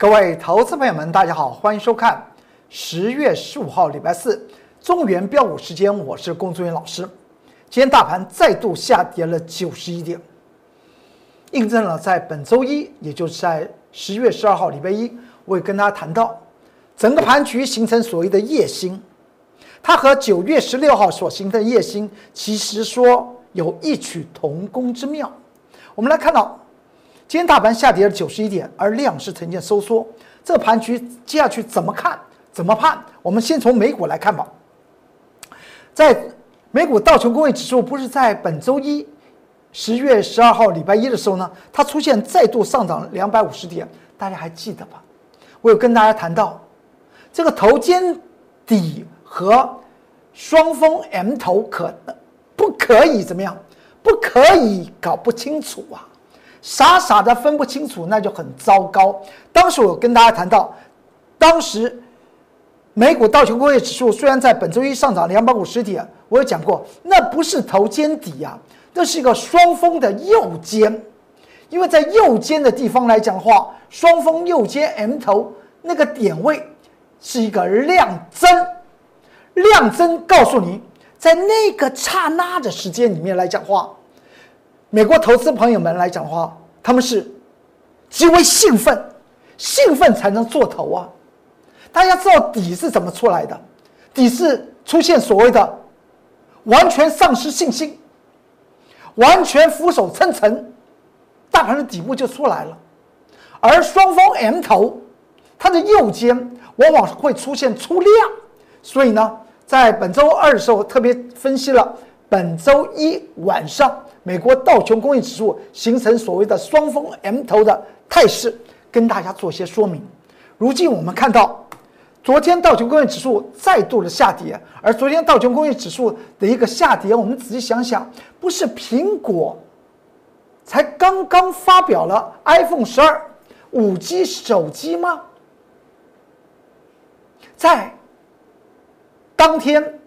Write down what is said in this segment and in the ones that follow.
各位投资朋友们，大家好，欢迎收看十月十五号礼拜四中原标股时间，我是龚志元老师。今天大盘再度下跌了九十一点，印证了在本周一，也就是在十月十二号礼拜一，我也跟大家谈到，整个盘局形成所谓的夜星，它和九月十六号所形成的夜星，其实说有异曲同工之妙。我们来看到。今天大盘下跌了九十一点，而量是呈现收缩。这盘局接下去怎么看？怎么判？我们先从美股来看吧。在美股道琼工业指数不是在本周一十月十二号礼拜一的时候呢，它出现再度上涨两百五十点，大家还记得吧？我有跟大家谈到，这个头肩底和双峰 M 头可不可以怎么样？不可以搞不清楚啊！傻傻的分不清楚，那就很糟糕。当时我跟大家谈到，当时美股道琼工业指数虽然在本周一上涨两百五十点，我有讲过，那不是头肩底呀，那是一个双峰的右肩，因为在右肩的地方来讲的话，双峰右肩 M 头那个点位是一个量增，量增告诉你，在那个刹那的时间里面来讲话。美国投资朋友们来讲的话，他们是极为兴奋，兴奋才能做头啊！大家知道底是怎么出来的？底是出现所谓的完全丧失信心，完全俯首称臣，大盘的底部就出来了。而双峰 M 头，它的右肩往往会出现出量，所以呢，在本周二的时候特别分析了本周一晚上。美国道琼工业指数形成所谓的双峰 M 头的态势，跟大家做些说明。如今我们看到，昨天道琼工业指数再度的下跌，而昨天道琼工业指数的一个下跌，我们仔细想想，不是苹果才刚刚发表了 iPhone 十二五 G 手机吗？在当天，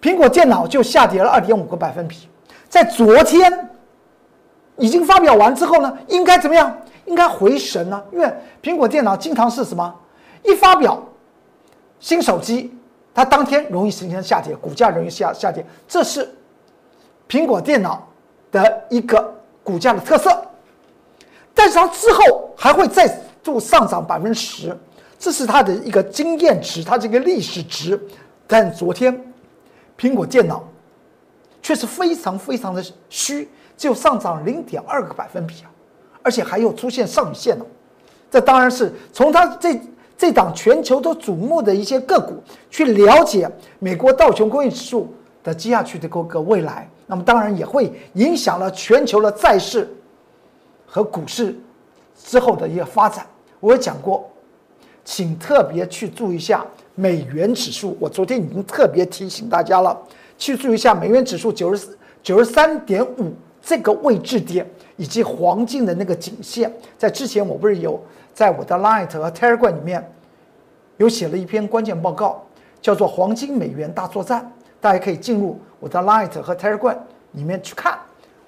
苹果电脑就下跌了二点五个百分比。在昨天已经发表完之后呢，应该怎么样？应该回神呢？因为苹果电脑经常是什么？一发表新手机，它当天容易形成下跌，股价容易下下跌，这是苹果电脑的一个股价的特色。但是它之后还会再度上涨百分之十，这是它的一个经验值，它这个历史值。但昨天苹果电脑。却是非常非常的虚，只有上涨零点二个百分比啊，而且还有出现上影线哦。这当然是从它这这档全球都瞩目的一些个股去了解美国道琼工业指数的接下去的各个未来，那么当然也会影响了全球的债市和股市之后的一个发展。我也讲过，请特别去注意一下美元指数，我昨天已经特别提醒大家了。去注意一下美元指数九十四九十三点五这个位置点，以及黄金的那个颈线。在之前我不是有在我的 Light 和 Telegram 里面有写了一篇关键报告，叫做《黄金美元大作战》，大家可以进入我的 Light 和 Telegram 里面去看。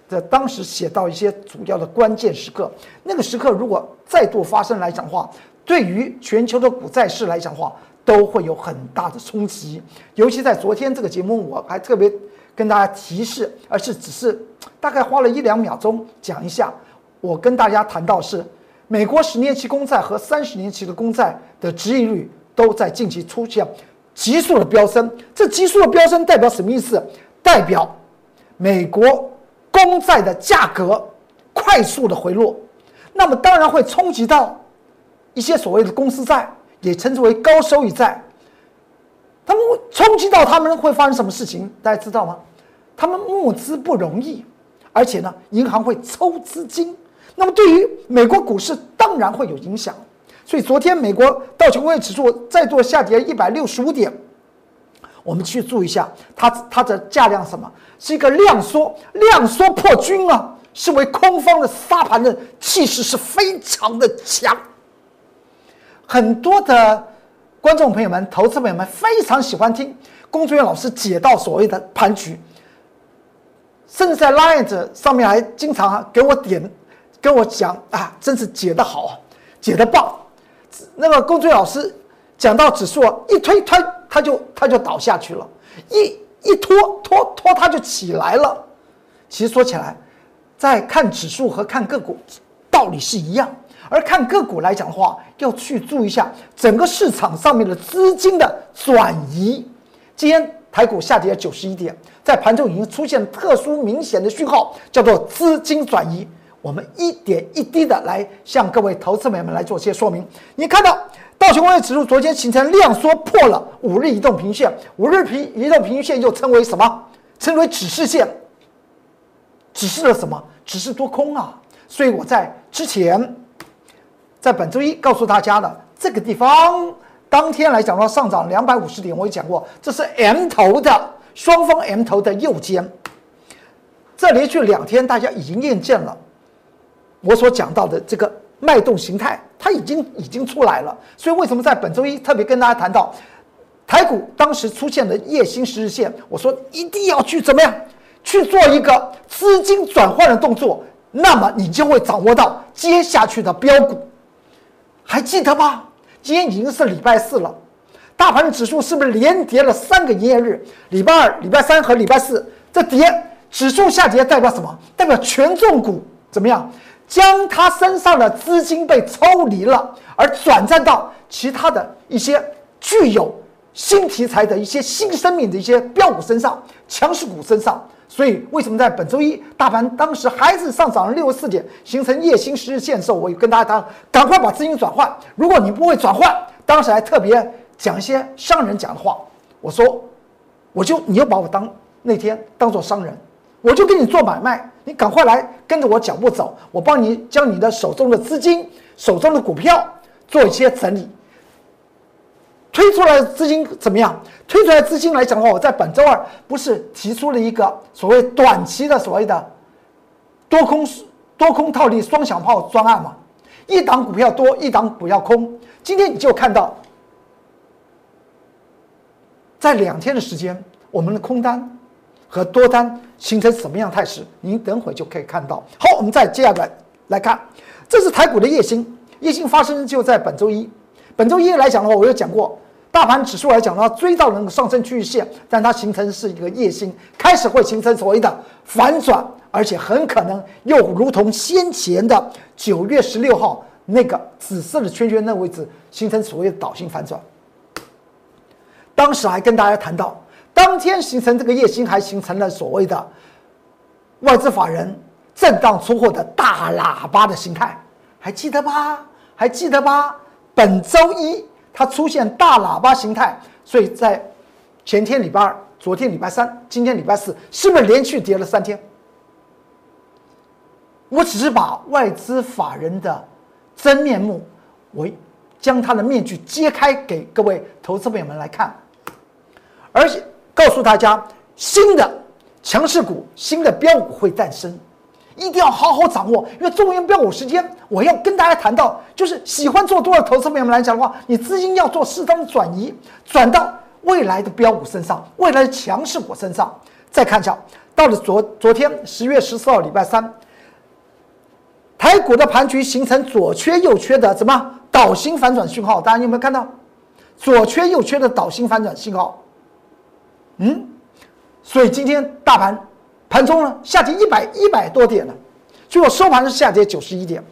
在当时写到一些主要的关键时刻，那个时刻如果再度发生来讲的话，对于全球的股债市来讲的话。都会有很大的冲击，尤其在昨天这个节目，我还特别跟大家提示，而是只是大概花了一两秒钟讲一下。我跟大家谈到是，美国十年期公债和三十年期的公债的殖利率都在近期出现急速的飙升。这急速的飙升代表什么意思？代表美国公债的价格快速的回落，那么当然会冲击到一些所谓的公司债。也称之为高收益债，他们冲击到他们会发生什么事情？大家知道吗？他们募资不容易，而且呢，银行会抽资金，那么对于美国股市当然会有影响。所以昨天美国道琼工业指数再度下跌一百六十五点，我们去注意一下，它它的价量什么？是一个量缩，量缩破均啊，是为空方的杀盘的气势是非常的强。很多的观众朋友们、投资朋友们非常喜欢听龚作员老师解到所谓的盘局，甚至在 Line 上面还经常给我点、跟我讲啊，真是解得好，解得棒。那个龚俊老师讲到指数，一推推它就它就倒下去了，一一拖拖拖它就起来了。其实说起来，在看指数和看个股道理是一样，而看个股来讲的话，要去注意一下整个市场上面的资金的转移。今天台股下跌九十一点，在盘中已经出现特殊明显的讯号，叫做资金转移。我们一点一滴的来向各位投资朋友们来做些说明。你看到道琼工业指数昨天形成量缩，破了五日移动平均线，五日平移动平均线又称为什么？称为指示线。指示了什么？指示多空啊！所以我在之前，在本周一告诉大家的这个地方，当天来讲的话上涨两百五十点，我也讲过，这是 M 头的双方 M 头的右肩。这连续两天，大家已经验证了。我所讲到的这个脉动形态，它已经已经出来了。所以为什么在本周一特别跟大家谈到台股当时出现的夜星十日线？我说一定要去怎么样去做一个资金转换的动作，那么你就会掌握到接下去的标股。还记得吗？今天已经是礼拜四了，大盘指数是不是连跌了三个营业日？礼拜二、礼拜三和礼拜四这跌，指数下跌代表什么？代表权重股怎么样？将他身上的资金被抽离了，而转战到其他的一些具有新题材的一些新生命的一些标股身上、强势股身上。所以，为什么在本周一大盘当时还是上涨了六十四点，形成夜星十日线的时候，我跟大家讲，赶快把资金转换。如果你不会转换，当时还特别讲一些商人讲的话，我说，我就你又把我当那天当做商人。我就跟你做买卖，你赶快来跟着我脚步走，我帮你将你的手中的资金、手中的股票做一些整理。推出来的资金怎么样？推出来资金来讲的话，我在本周二不是提出了一个所谓短期的所谓的多空多空套利双响炮专案吗？一档股票多，一档股票空。今天你就看到，在两天的时间，我们的空单。和多单形成什么样态势？您等会就可以看到。好，我们再接下来来看，这是台股的夜星，夜星发生就在本周一。本周一来讲的话，我有讲过，大盘指数来讲的话，追到那个上升区域线，但它形成是一个夜星，开始会形成所谓的反转，而且很可能又如同先前的九月十六号那个紫色的圈圈那位置，形成所谓的倒性反转。当时还跟大家谈到。当天形成这个夜星，还形成了所谓的外资法人震荡出货的大喇叭的形态，还记得吧？还记得吧？本周一它出现大喇叭形态，所以在前天礼拜二、昨天礼拜三、今天礼拜四，是不是连续跌了三天？我只是把外资法人的真面目，我将他的面具揭开给各位投资朋友们来看，而且。告诉大家，新的强势股、新的标股会诞生，一定要好好掌握。因为中原标股时间，我要跟大家谈到，就是喜欢做多的投资朋友们来讲的话，你资金要做适当的转移，转到未来的标股身上，未来的强势股身上。再看一下，到了昨昨天十月十四号礼拜三，台股的盘局形成左缺右缺的什么倒星反转信号？大家有没有看到左缺右缺的倒星反转信号？嗯，所以今天大盘盘中呢下跌一百一百多点了，结果收盘是下跌九十一点，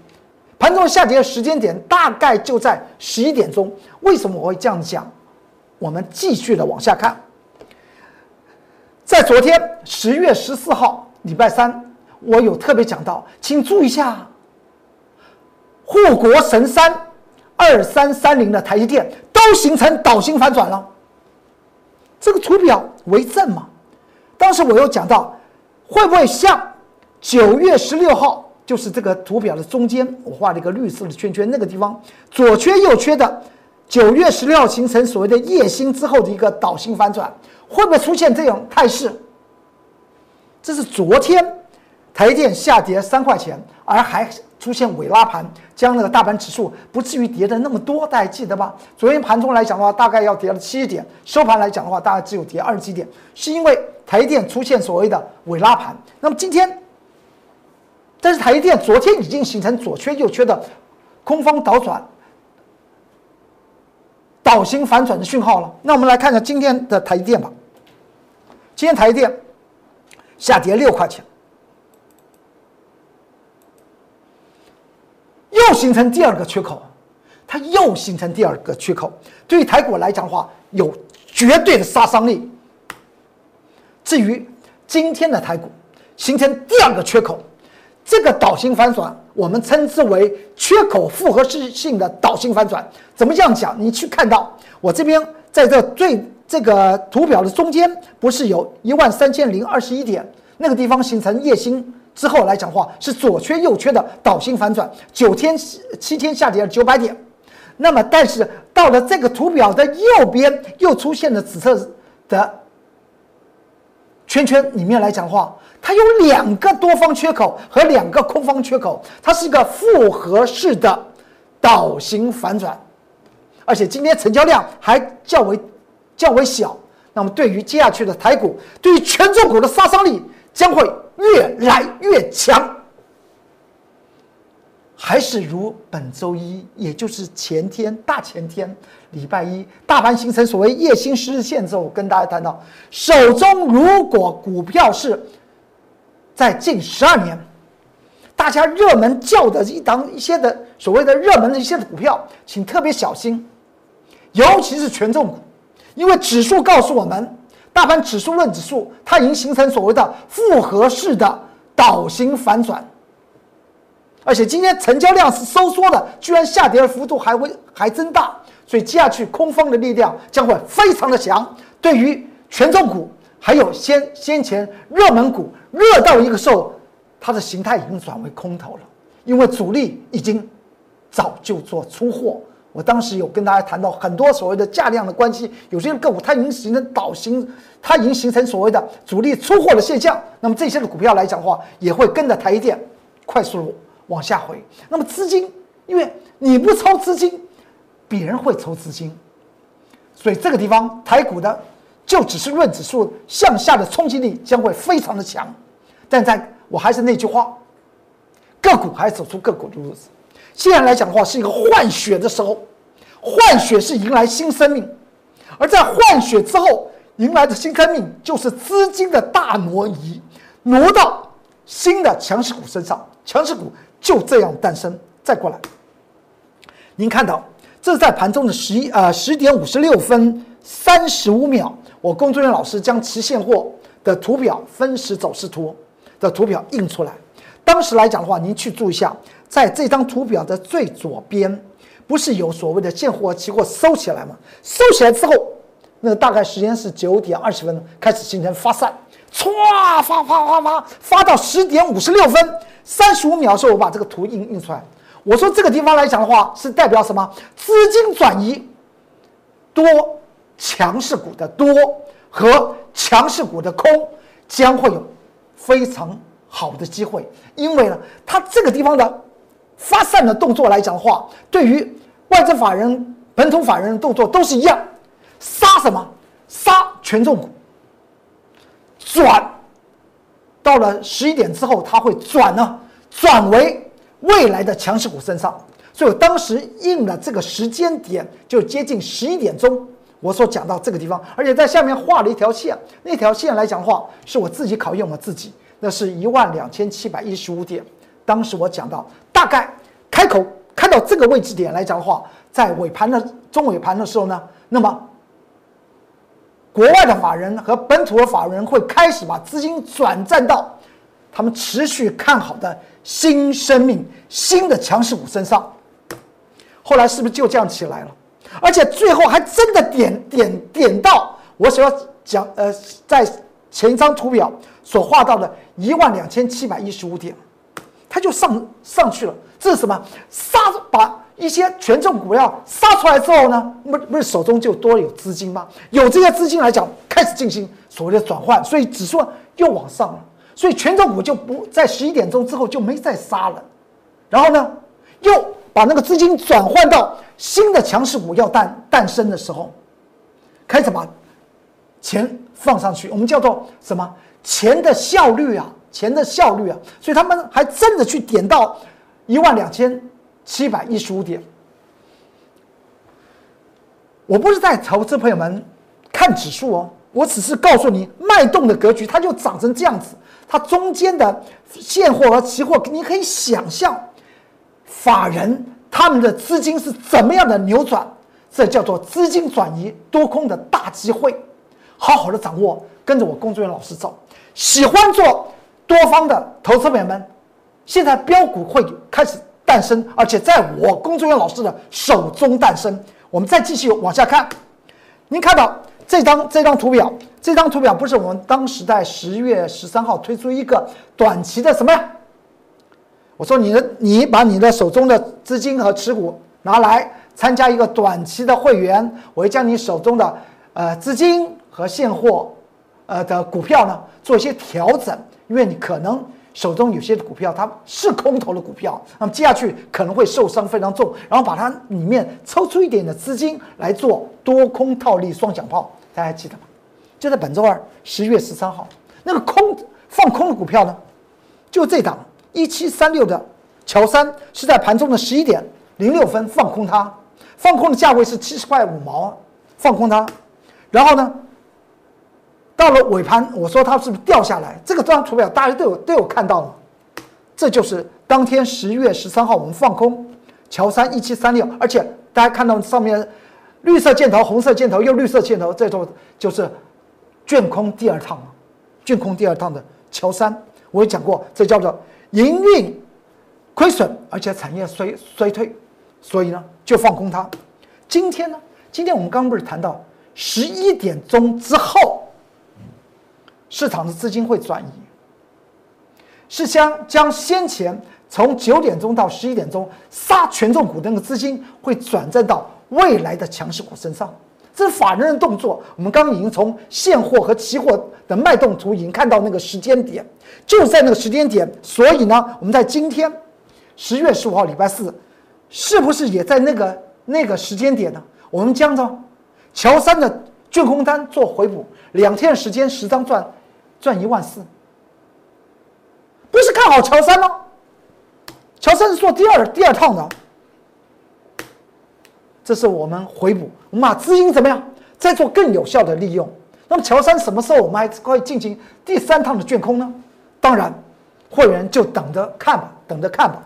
盘中下跌的时间点大概就在十一点钟。为什么我会这样讲？我们继续的往下看，在昨天十月十四号礼拜三，我有特别讲到，请注意一下，护国神山二三三零的台积电都形成倒星反转了。这个图表为证嘛？当时我又讲到，会不会像九月十六号，就是这个图表的中间，我画了一个绿色的圈圈，那个地方左缺右缺的，九月十六号形成所谓的夜星之后的一个倒星反转，会不会出现这种态势？这是昨天台电下跌三块钱，而还。出现尾拉盘，将那个大盘指数不至于跌的那么多，大家记得吧？昨天盘中来讲的话，大概要跌了七点，收盘来讲的话，大概只有跌二十几点，是因为台电出现所谓的尾拉盘。那么今天，但是台电昨天已经形成左缺右缺的空方倒转，倒型反转的讯号了。那我们来看一下今天的台积电吧。今天台积电下跌六块钱，又形成第二个缺口，它又形成第二个缺口。对于台股来讲的话，有绝对的杀伤力。至于今天的台股形成第二个缺口，这个倒型反转，我们称之为缺口复合式性的倒型反转。怎么样讲？你去看到我这边在这最。这个图表的中间不是有一万三千零二十一点，那个地方形成夜星之后来讲话是左缺右缺的倒行反转，九天七天下跌了九百点。那么，但是到了这个图表的右边又出现了紫色的圈圈里面来讲话，它有两个多方缺口和两个空方缺口，它是一个复合式的倒行反转，而且今天成交量还较为。较为小，那么对于接下去的台股，对于权重股的杀伤力将会越来越强。还是如本周一，也就是前天大前天礼拜一，大盘形成所谓夜星十日线之后，跟大家谈到，手中如果股票是在近十二年，大家热门叫的一档一些的所谓的热门的一些股票，请特别小心，尤其是权重股。因为指数告诉我们，大盘指数论指数，它已经形成所谓的复合式的倒型反转，而且今天成交量是收缩的，居然下跌的幅度还会还增大，所以接下去空方的力量将会非常的强。对于权重股，还有先先前热门股，热到一个时候，它的形态已经转为空头了，因为主力已经早就做出货。我当时有跟大家谈到很多所谓的价量的关系，有些个股它已经形成倒行，它已经形成所谓的主力出货的现象。那么这些的股票来讲的话，也会跟着台积电快速往下回。那么资金，因为你不抽资金，别人会抽资金，所以这个地方台股的就只是论指数向下的冲击力将会非常的强。但在我还是那句话，个股还走出个股的路子。现在来讲的话，是一个换血的时候，换血是迎来新生命，而在换血之后迎来的新生命，就是资金的大挪移，挪到新的强势股身上，强势股就这样诞生。再过来，您看到这是在盘中的十一呃十点五十六分三十五秒，我工作人员老师将期现货的图表分时走势图的图表印出来，当时来讲的话，您去注意一下。在这张图表的最左边，不是有所谓的现货期货收起来吗？收起来之后，那大概时间是九点二十分开始形成发散，唰发发发发发到十点五十六分三十五秒的时候，我把这个图印印出来。我说这个地方来讲的话，是代表什么？资金转移，多强势股的多和强势股的空将会有非常好的机会，因为呢，它这个地方的。发散的动作来讲的话，对于外资法人、本土法人的动作都是一样，杀什么？杀权重股。转到了十一点之后，它会转呢，转为未来的强势股身上。所以我当时应了这个时间点，就接近十一点钟，我所讲到这个地方，而且在下面画了一条线，那条线来讲的话，是我自己考验我自己，那是一万两千七百一十五点。当时我讲到，大概开口看到这个位置点来讲的话，在尾盘的中尾盘的时候呢，那么国外的法人和本土的法人会开始把资金转战到他们持续看好的新生命、新的强势股身上。后来是不是就这样起来了？而且最后还真的点点点到我所要讲呃，在前一张图表所画到的一万两千七百一十五点。它就上上去了，这是什么？杀把一些权重股票杀出来之后呢，不不是手中就多有资金吗？有这些资金来讲，开始进行所谓的转换，所以指数又往上了。所以权重股就不在十一点钟之后就没再杀了，然后呢，又把那个资金转换到新的强势股要诞诞生的时候，开始把钱放上去，我们叫做什么？钱的效率啊。钱的效率啊，所以他们还真的去点到一万两千七百一十五点。我不是在投资朋友们看指数哦，我只是告诉你脉动的格局，它就长成这样子。它中间的现货和期货，你可以想象法人他们的资金是怎么样的扭转，这叫做资金转移多空的大机会。好好的掌握，跟着我工作人员老师走。喜欢做多方的投资朋友们，现在标股会开始诞生，而且在我工作人员老师的手中诞生。我们再继续往下看，您看到这张这张图表，这张图表不是我们当时在十月十三号推出一个短期的什么呀？我说你的你把你的手中的资金和持股拿来参加一个短期的会员，我会将你手中的呃资金和现货呃的股票呢做一些调整，因为你可能。手中有些股票，它是空头的股票，那么接下去可能会受伤非常重，然后把它里面抽出一点的资金来做多空套利双响炮，大家还记得吗？就在本周二十月十三号，那个空放空的股票呢，就这档一七三六的乔三是在盘中的十一点零六分放空它，放空的价位是七十块五毛，放空它，然后呢？到了尾盘，我说它是不是掉下来？这个张图表大家都有都有看到了，这就是当天十一月十三号我们放空乔三一七三六，而且大家看到上面绿色箭头、红色箭头又绿色箭头，这都就是卷空第二趟卷空第二趟的乔三，我也讲过，这叫做营运亏损，而且产业衰衰退，所以呢就放空它。今天呢，今天我们刚不是谈到十一点钟之后。市场的资金会转移，是将将先前从九点钟到十一点钟杀权重股的那个资金会转战到未来的强势股身上，这是法人的动作。我们刚刚已经从现货和期货的脉动图已经看到那个时间点，就在那个时间点。所以呢，我们在今天十月十五号礼拜四，是不是也在那个那个时间点呢？我们将着乔三的卷空单做回补，两天时间十张赚。赚一万四，不是看好乔三吗？乔三是做第二第二趟的，这是我们回补，我们把资金怎么样再做更有效的利用？那么乔三什么时候我们还可以进行第三趟的卷空呢？当然，会员就等着看吧，等着看吧。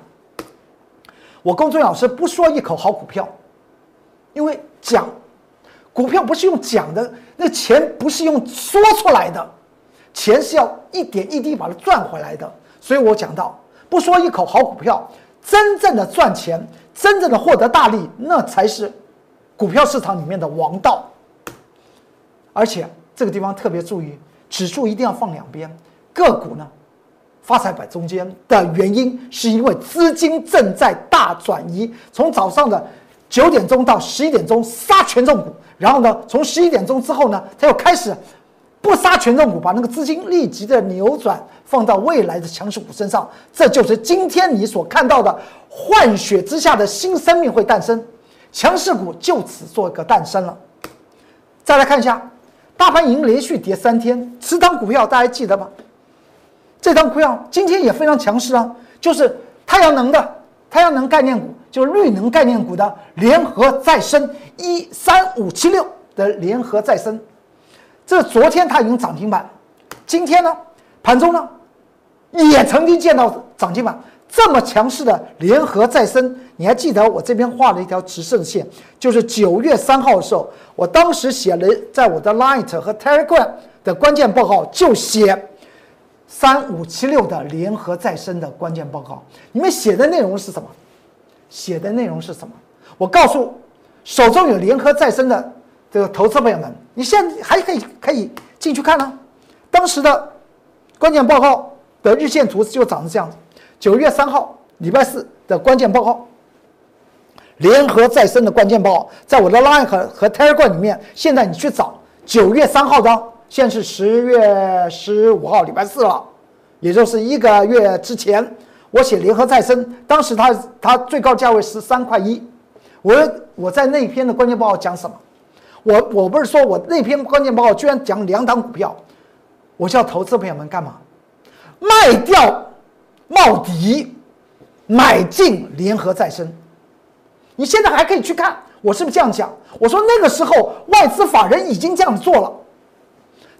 我公孙老师不说一口好股票，因为讲股票不是用讲的，那钱不是用说出来的。钱是要一点一滴把它赚回来的，所以我讲到，不说一口好股票，真正的赚钱，真正的获得大利，那才是股票市场里面的王道。而且这个地方特别注意，指数一定要放两边，个股呢发财摆中间的原因，是因为资金正在大转移，从早上的九点钟到十一点钟杀权重股，然后呢，从十一点钟之后呢，它又开始。不杀权重股，把那个资金立即的扭转放到未来的强势股身上，这就是今天你所看到的换血之下的新生命会诞生，强势股就此做一个诞生了。再来看一下，大盘已经连续跌三天，持仓股票大家记得吗？这张股票今天也非常强势啊，就是太阳能的太阳能概念股，就是绿能概念股的联合再生一三五七六的联合再生。这昨天它已经涨停板，今天呢，盘中呢，也曾经见到涨停板，这么强势的联合再生，你还记得我这边画了一条直线线，就是九月三号的时候，我当时写了在我的 Light 和 Telegram 的关键报告，就写三五七六的联合再生的关键报告。你们写的内容是什么？写的内容是什么？我告诉手中有联合再生的。这个投资朋友们，你现在还可以可以进去看呢。当时的关键报告的日线图就长成这样子。九月三号，礼拜四的关键报告，联合再生的关键报，在我的 Line 和和 Telegram 里面。现在你去找九月三号的，现在是十月十五号，礼拜四了，也就是一个月之前，我写联合再生，当时它它最高价位是三块一。我我在那篇的关键报告讲什么？我我不是说我那篇关键报告居然讲两档股票，我叫投资朋友们干嘛？卖掉茂迪，买进联合再生。你现在还可以去看我是不是这样讲？我说那个时候外资法人已经这样做了，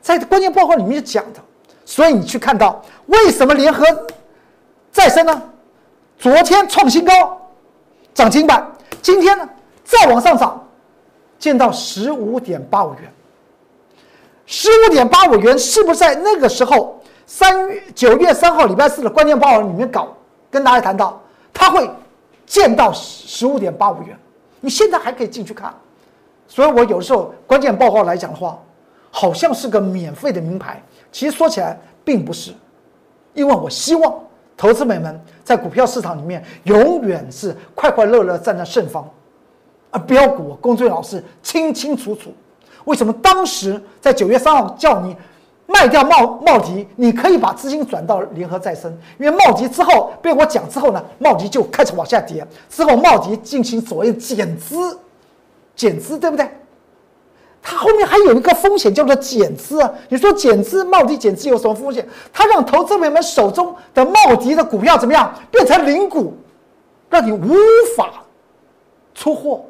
在关键报告里面讲的。所以你去看到为什么联合再生呢？昨天创新高，涨停板，今天呢再往上涨，见到十五点八五元。十五点八五元是不是在那个时候三月九月三号礼拜四的关键报告里面搞？跟大家谈到，它会见到十五点八五元。你现在还可以进去看，所以我有时候关键报告来讲的话，好像是个免费的名牌，其实说起来并不是，因为我希望投资美们在股票市场里面永远是快快乐乐站在胜方，而标股公孙老师清清楚楚。为什么当时在九月三号叫你卖掉茂茂迪，你可以把资金转到联合再生，因为茂迪之后被我讲之后呢，茂迪就开始往下跌，之后茂迪进行所谓减资，减资对不对？它后面还有一个风险叫做减资啊。你说减资，茂迪减资有什么风险？它让投资者们手中的茂迪的股票怎么样变成零股，让你无法出货。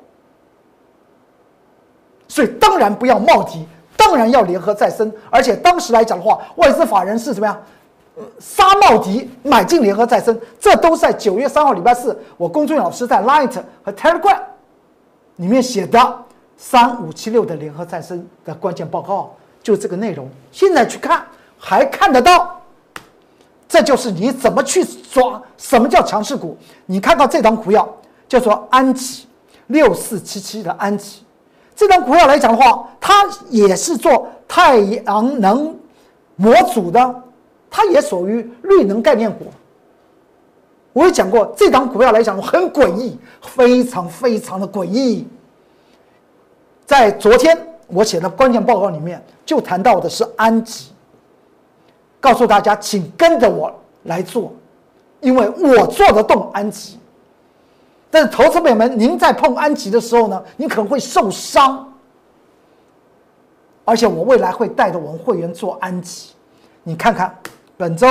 所以当然不要冒迪，当然要联合再生。而且当时来讲的话，外资法人是怎么样？杀茂迪，买进联合再生，这都在九月三号礼拜四，我公众老师在 Light 和 Telegram 里面写的三五七六的联合再生的关键报告，就这个内容。现在去看还看得到，这就是你怎么去抓什么叫强势股。你看到这张股票叫做安吉六四七七的安吉。这张股票来讲的话，它也是做太阳能模组的，它也属于绿能概念股。我也讲过，这张股票来讲很诡异，非常非常的诡异。在昨天我写的关键报告里面就谈到的是安吉，告诉大家，请跟着我来做，因为我做得动安吉。但是，投资朋友们，您在碰安吉的时候呢，你可能会受伤。而且，我未来会带着我们会员做安吉。你看看，本周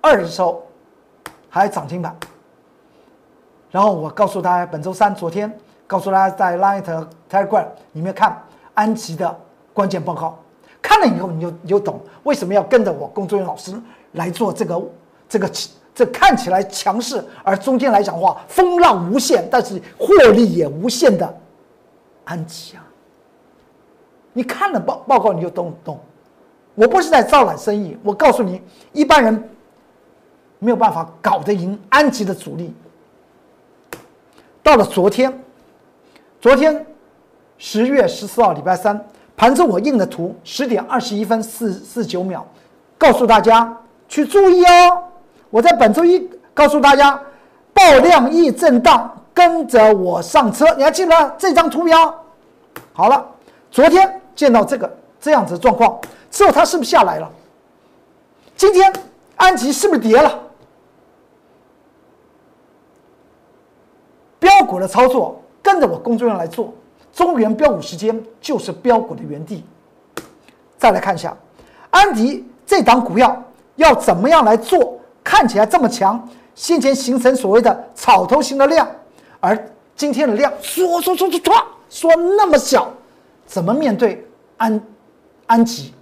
二的时候还涨停板。然后我告诉大家，本周三昨天告诉大家在 Light Telegram 里面看安吉的关键报告，看了以后你就你就懂为什么要跟着我工作人员老师来做这个这个。这看起来强势，而中间来讲的话，风浪无限，但是获利也无限的安吉啊！你看了报报告你就懂懂。我不是在招揽生意，我告诉你，一般人没有办法搞得赢安吉的主力。到了昨天，昨天十月十四号礼拜三，盘中我印的图，十点二十一分四四九秒，告诉大家去注意哦。我在本周一告诉大家，爆量易震荡，跟着我上车。你还记得这张图标？好了，昨天见到这个这样子状况之后，它是不是下来了？今天安吉是不是跌了？标股的操作跟着我工作人员来做，中原标股时间就是标股的原地。再来看一下安迪这档股票要怎么样来做？看起来这么强，先前形成所谓的草头型的量，而今天的量缩缩缩缩缩缩那么小，怎么面对安安吉？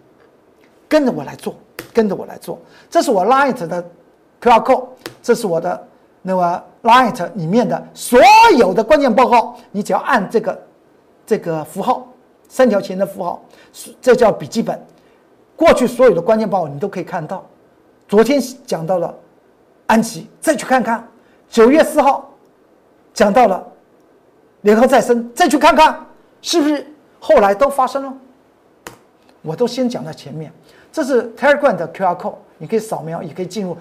跟着我来做，跟着我来做。这是我 Light 的 QR code，这是我的那个 Light 里面的所有的关键报告，你只要按这个这个符号，三条线的符号，这叫笔记本。过去所有的关键报告你都可以看到。昨天讲到了安琪，再去看看九月四号讲到了联合再生，再去看看是不是后来都发生了。我都先讲在前面，这是 Telegram 的 QR code，你可以扫描，也可以进入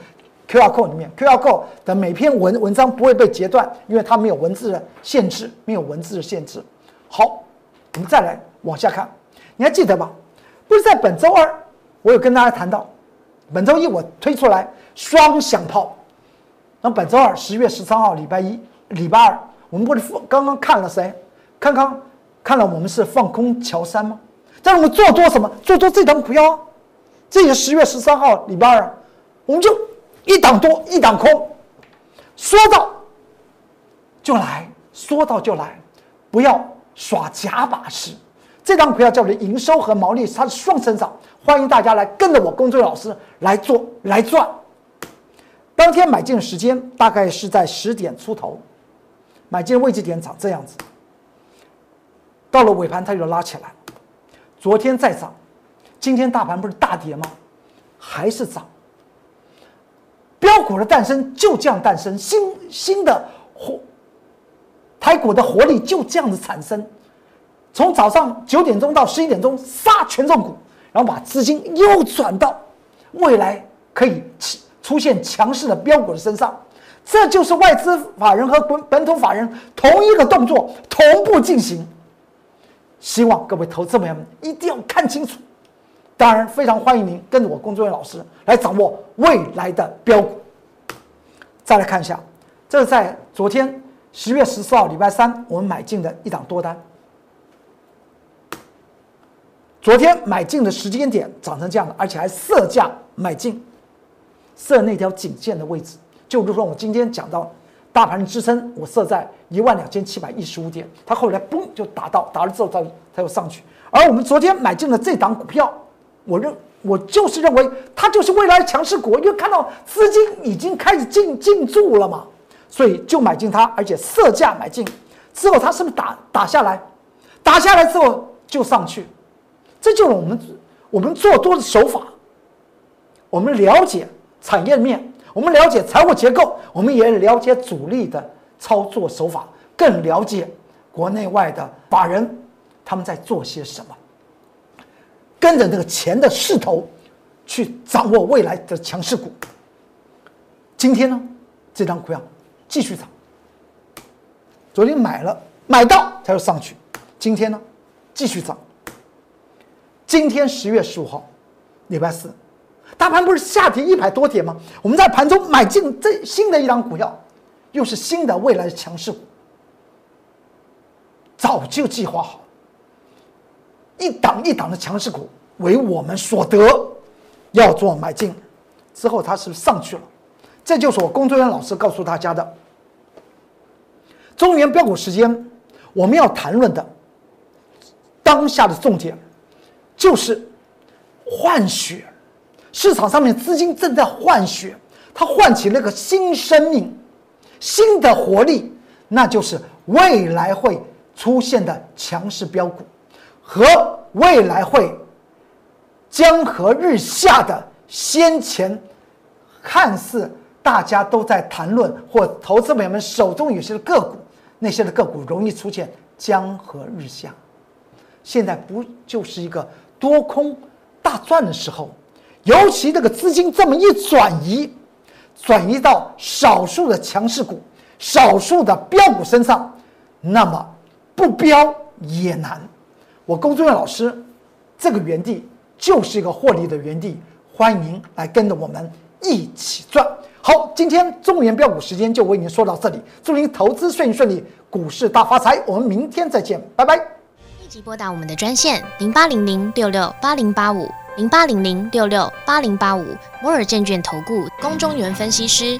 QR code 里面。QR code 的每篇文文章不会被截断，因为它没有文字的限制，没有文字的限制。好，我们再来往下看，你还记得吧？不是在本周二，我有跟大家谈到。本周一我推出来双响炮，那本周二十月十三号礼拜一、礼拜二，我们不是刚刚看了谁？看看看了我们是放空乔山吗？但是我们做多什么？做多这档股票，这也十月十三号礼拜二，我们就一档多一档空，说到就来说到就来，不要耍假把式。这张股票叫做营收和毛利，它是双增长，欢迎大家来跟着我工作老师来做来赚。当天买进的时间大概是在十点出头，买进位置点长这样子。到了尾盘它就拉起来，昨天再涨，今天大盘不是大跌吗？还是涨。标股的诞生就这样诞生，新新的活台股的活力就这样子产生。从早上九点钟到十一点钟杀权重股，然后把资金又转到未来可以出现强势的标股的身上，这就是外资法人和本本土法人同一个动作同步进行。希望各位投资朋友们一定要看清楚。当然，非常欢迎您跟着我工作人员老师来掌握未来的标股。再来看一下，这是在昨天十月十四号礼拜三我们买进的一档多单。昨天买进的时间点涨成这样的，而且还设价买进，设那条颈线的位置，就如说我今天讲到大盘支撑，我设在一万两千七百一十五点，它后来嘣就打到，打了之后它它又上去。而我们昨天买进的这档股票，我认我就是认为它就是未来强势股，因为看到资金已经开始进进驻了嘛，所以就买进它，而且设价买进之后，它是不是打打下来？打下来之后就上去。这就是我们我们做多的手法，我们了解产业面，我们了解财务结构，我们也了解主力的操作手法，更了解国内外的法人他们在做些什么，跟着那个钱的势头去掌握未来的强势股。今天呢，这张股票继续涨，昨天买了买到它又上去，今天呢继续涨。今天十月十五号，礼拜四，大盘不是下跌一百多点吗？我们在盘中买进这新的一档股票，又是新的未来的强势股，早就计划好，一档一档的强势股为我们所得，要做买进，之后它是上去了？这就是我工作人员老师告诉大家的。中原标股时间，我们要谈论的当下的重点。就是换血，市场上面资金正在换血，它唤起那个新生命、新的活力，那就是未来会出现的强势标股，和未来会江河日下的先前看似大家都在谈论或投资朋友们手中有些的个股，那些的个股容易出现江河日下，现在不就是一个？多空大赚的时候，尤其这个资金这么一转移，转移到少数的强势股、少数的标股身上，那么不标也难。我工作人员老师，这个园地就是一个获利的园地，欢迎您来跟着我们一起赚。好，今天中原标股时间就为您说到这里，祝您投资顺利顺利，股市大发财。我们明天再见，拜拜。即拨打我们的专线零八零零六六八零八五零八零零六六八零八五摩尔证券投顾公中原分析师。